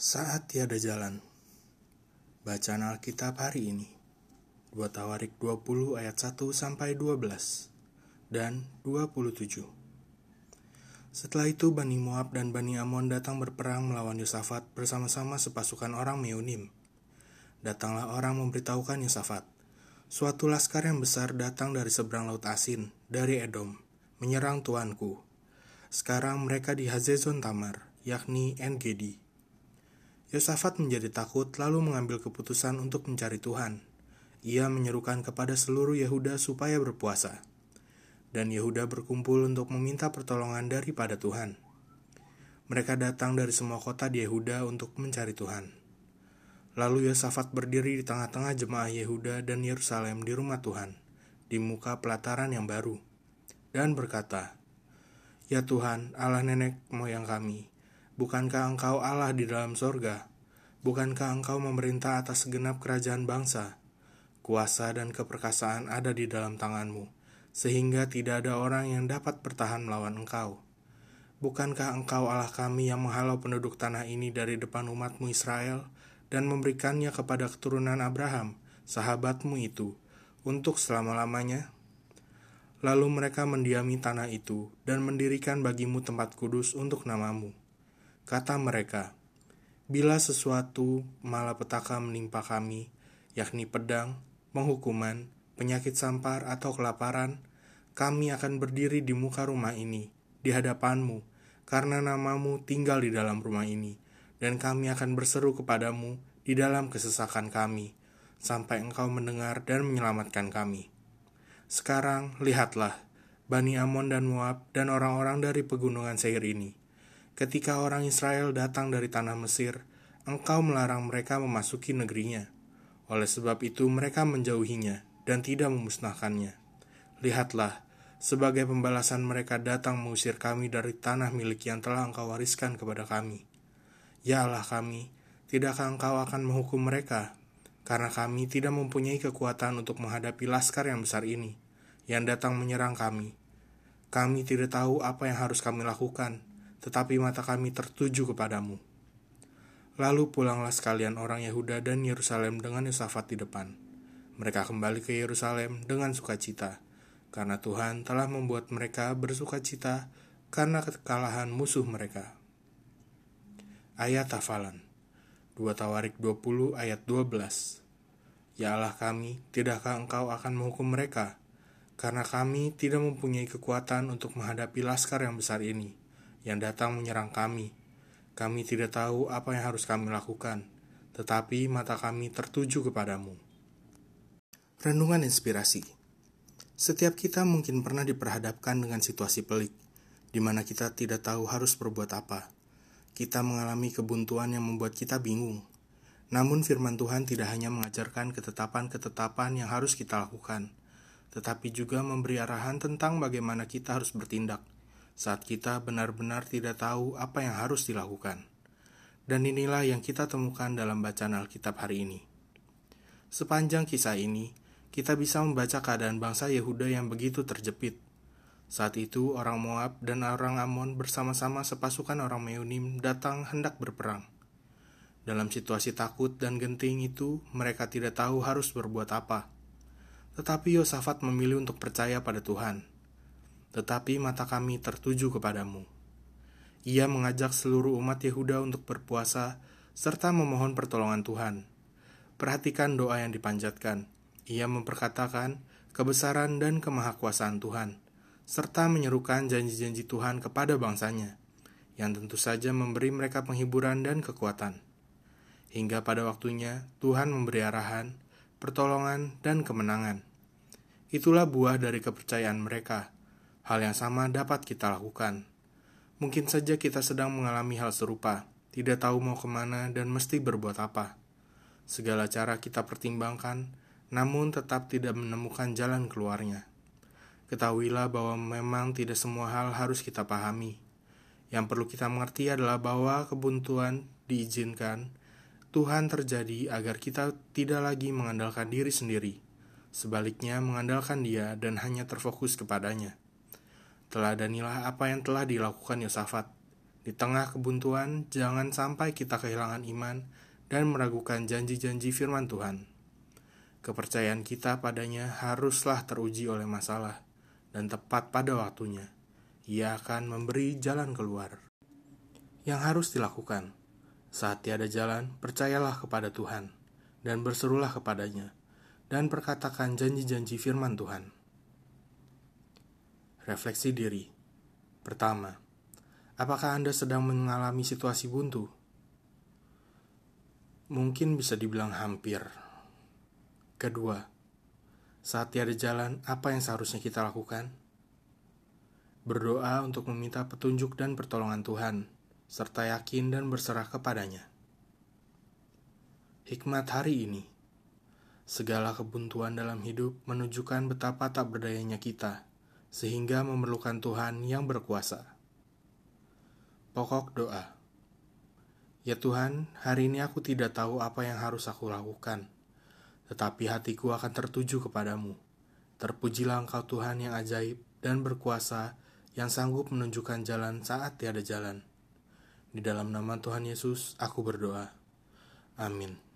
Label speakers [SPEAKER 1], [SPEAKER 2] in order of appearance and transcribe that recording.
[SPEAKER 1] Saat tiada jalan. Bacaan Alkitab hari ini. 2 Tawarik 20 ayat 1 sampai 12 dan 27. Setelah itu Bani Moab dan Bani Amon datang berperang melawan Yosafat bersama-sama sepasukan orang Meunim. Datanglah orang memberitahukan Yosafat, suatu laskar yang besar datang dari seberang laut asin, dari Edom, menyerang tuanku. Sekarang mereka di Hazezon Tamar, yakni Engedi. Yosafat menjadi takut lalu mengambil keputusan untuk mencari Tuhan. Ia menyerukan kepada seluruh Yehuda supaya berpuasa. Dan Yehuda berkumpul untuk meminta pertolongan daripada Tuhan. Mereka datang dari semua kota di Yehuda untuk mencari Tuhan. Lalu Yosafat berdiri di tengah-tengah jemaah Yehuda dan Yerusalem di rumah Tuhan, di muka pelataran yang baru, dan berkata, Ya Tuhan, Allah nenek moyang kami, Bukankah engkau Allah di dalam sorga? Bukankah engkau memerintah atas segenap kerajaan bangsa? Kuasa dan keperkasaan ada di dalam tanganmu, sehingga tidak ada orang yang dapat bertahan melawan engkau. Bukankah engkau Allah kami yang menghalau penduduk tanah ini dari depan umatmu Israel dan memberikannya kepada keturunan Abraham, sahabatmu itu, untuk selama-lamanya? Lalu mereka mendiami tanah itu dan mendirikan bagimu tempat kudus untuk namamu Kata mereka, bila sesuatu malapetaka menimpa kami, yakni pedang, penghukuman, penyakit sampar, atau kelaparan, kami akan berdiri di muka rumah ini, di hadapanmu, karena namamu tinggal di dalam rumah ini, dan kami akan berseru kepadamu di dalam kesesakan kami, sampai engkau mendengar dan menyelamatkan kami. Sekarang, lihatlah, Bani Amon dan Moab dan orang-orang dari pegunungan Seir ini, Ketika orang Israel datang dari tanah Mesir, engkau melarang mereka memasuki negerinya. Oleh sebab itu mereka menjauhinya dan tidak memusnahkannya. Lihatlah, sebagai pembalasan mereka datang mengusir kami dari tanah milik yang telah engkau wariskan kepada kami. Ya Allah kami, tidakkah engkau akan menghukum mereka? Karena kami tidak mempunyai kekuatan untuk menghadapi laskar yang besar ini, yang datang menyerang kami. Kami tidak tahu apa yang harus kami lakukan, tetapi mata kami tertuju kepadamu. Lalu pulanglah sekalian orang Yehuda dan Yerusalem dengan Yosafat di depan. Mereka kembali ke Yerusalem dengan sukacita, karena Tuhan telah membuat mereka bersukacita karena kekalahan musuh mereka. Ayat hafalan 2 Tawarik 20 ayat 12 Ya Allah kami, tidakkah engkau akan menghukum mereka? Karena kami tidak mempunyai kekuatan untuk menghadapi laskar yang besar ini yang datang menyerang kami. Kami tidak tahu apa yang harus kami lakukan, tetapi mata kami tertuju kepadamu. Renungan inspirasi Setiap kita mungkin pernah diperhadapkan dengan situasi pelik, di mana kita tidak tahu harus berbuat apa. Kita mengalami kebuntuan yang membuat kita bingung. Namun firman Tuhan tidak hanya mengajarkan ketetapan-ketetapan yang harus kita lakukan, tetapi juga memberi arahan tentang bagaimana kita harus bertindak – saat kita benar-benar tidak tahu apa yang harus dilakukan. Dan inilah yang kita temukan dalam bacaan Alkitab hari ini. Sepanjang kisah ini, kita bisa membaca keadaan bangsa Yehuda yang begitu terjepit. Saat itu, orang Moab dan orang Amon bersama-sama sepasukan orang Meunim datang hendak berperang. Dalam situasi takut dan genting itu, mereka tidak tahu harus berbuat apa. Tetapi Yosafat memilih untuk percaya pada Tuhan tetapi mata kami tertuju kepadamu. Ia mengajak seluruh umat Yehuda untuk berpuasa serta memohon pertolongan Tuhan. Perhatikan doa yang dipanjatkan. Ia memperkatakan kebesaran dan kemahakuasaan Tuhan, serta menyerukan janji-janji Tuhan kepada bangsanya, yang tentu saja memberi mereka penghiburan dan kekuatan. Hingga pada waktunya, Tuhan memberi arahan, pertolongan, dan kemenangan. Itulah buah dari kepercayaan mereka, Hal yang sama dapat kita lakukan. Mungkin saja kita sedang mengalami hal serupa, tidak tahu mau ke mana dan mesti berbuat apa. Segala cara kita pertimbangkan, namun tetap tidak menemukan jalan keluarnya. Ketahuilah bahwa memang tidak semua hal harus kita pahami. Yang perlu kita mengerti adalah bahwa kebuntuan diizinkan Tuhan terjadi agar kita tidak lagi mengandalkan diri sendiri, sebaliknya mengandalkan Dia dan hanya terfokus kepadanya. Teladanilah apa yang telah dilakukan Yosafat. Di tengah kebuntuan, jangan sampai kita kehilangan iman dan meragukan janji-janji firman Tuhan. Kepercayaan kita padanya haruslah teruji oleh masalah, dan tepat pada waktunya, Ia akan memberi jalan keluar. Yang harus dilakukan saat tiada jalan, percayalah kepada Tuhan dan berserulah kepadanya, dan perkatakan janji-janji firman Tuhan. Refleksi diri. Pertama, apakah Anda sedang mengalami situasi buntu? Mungkin bisa dibilang hampir. Kedua, saat tiada jalan, apa yang seharusnya kita lakukan? Berdoa untuk meminta petunjuk dan pertolongan Tuhan, serta yakin dan berserah kepadanya. Hikmat hari ini, segala kebuntuan dalam hidup menunjukkan betapa tak berdayanya kita, sehingga memerlukan Tuhan yang berkuasa. Pokok doa. Ya Tuhan, hari ini aku tidak tahu apa yang harus aku lakukan, tetapi hatiku akan tertuju kepadamu. Terpujilah Engkau Tuhan yang ajaib dan berkuasa, yang sanggup menunjukkan jalan saat tiada jalan. Di dalam nama Tuhan Yesus, aku berdoa. Amin.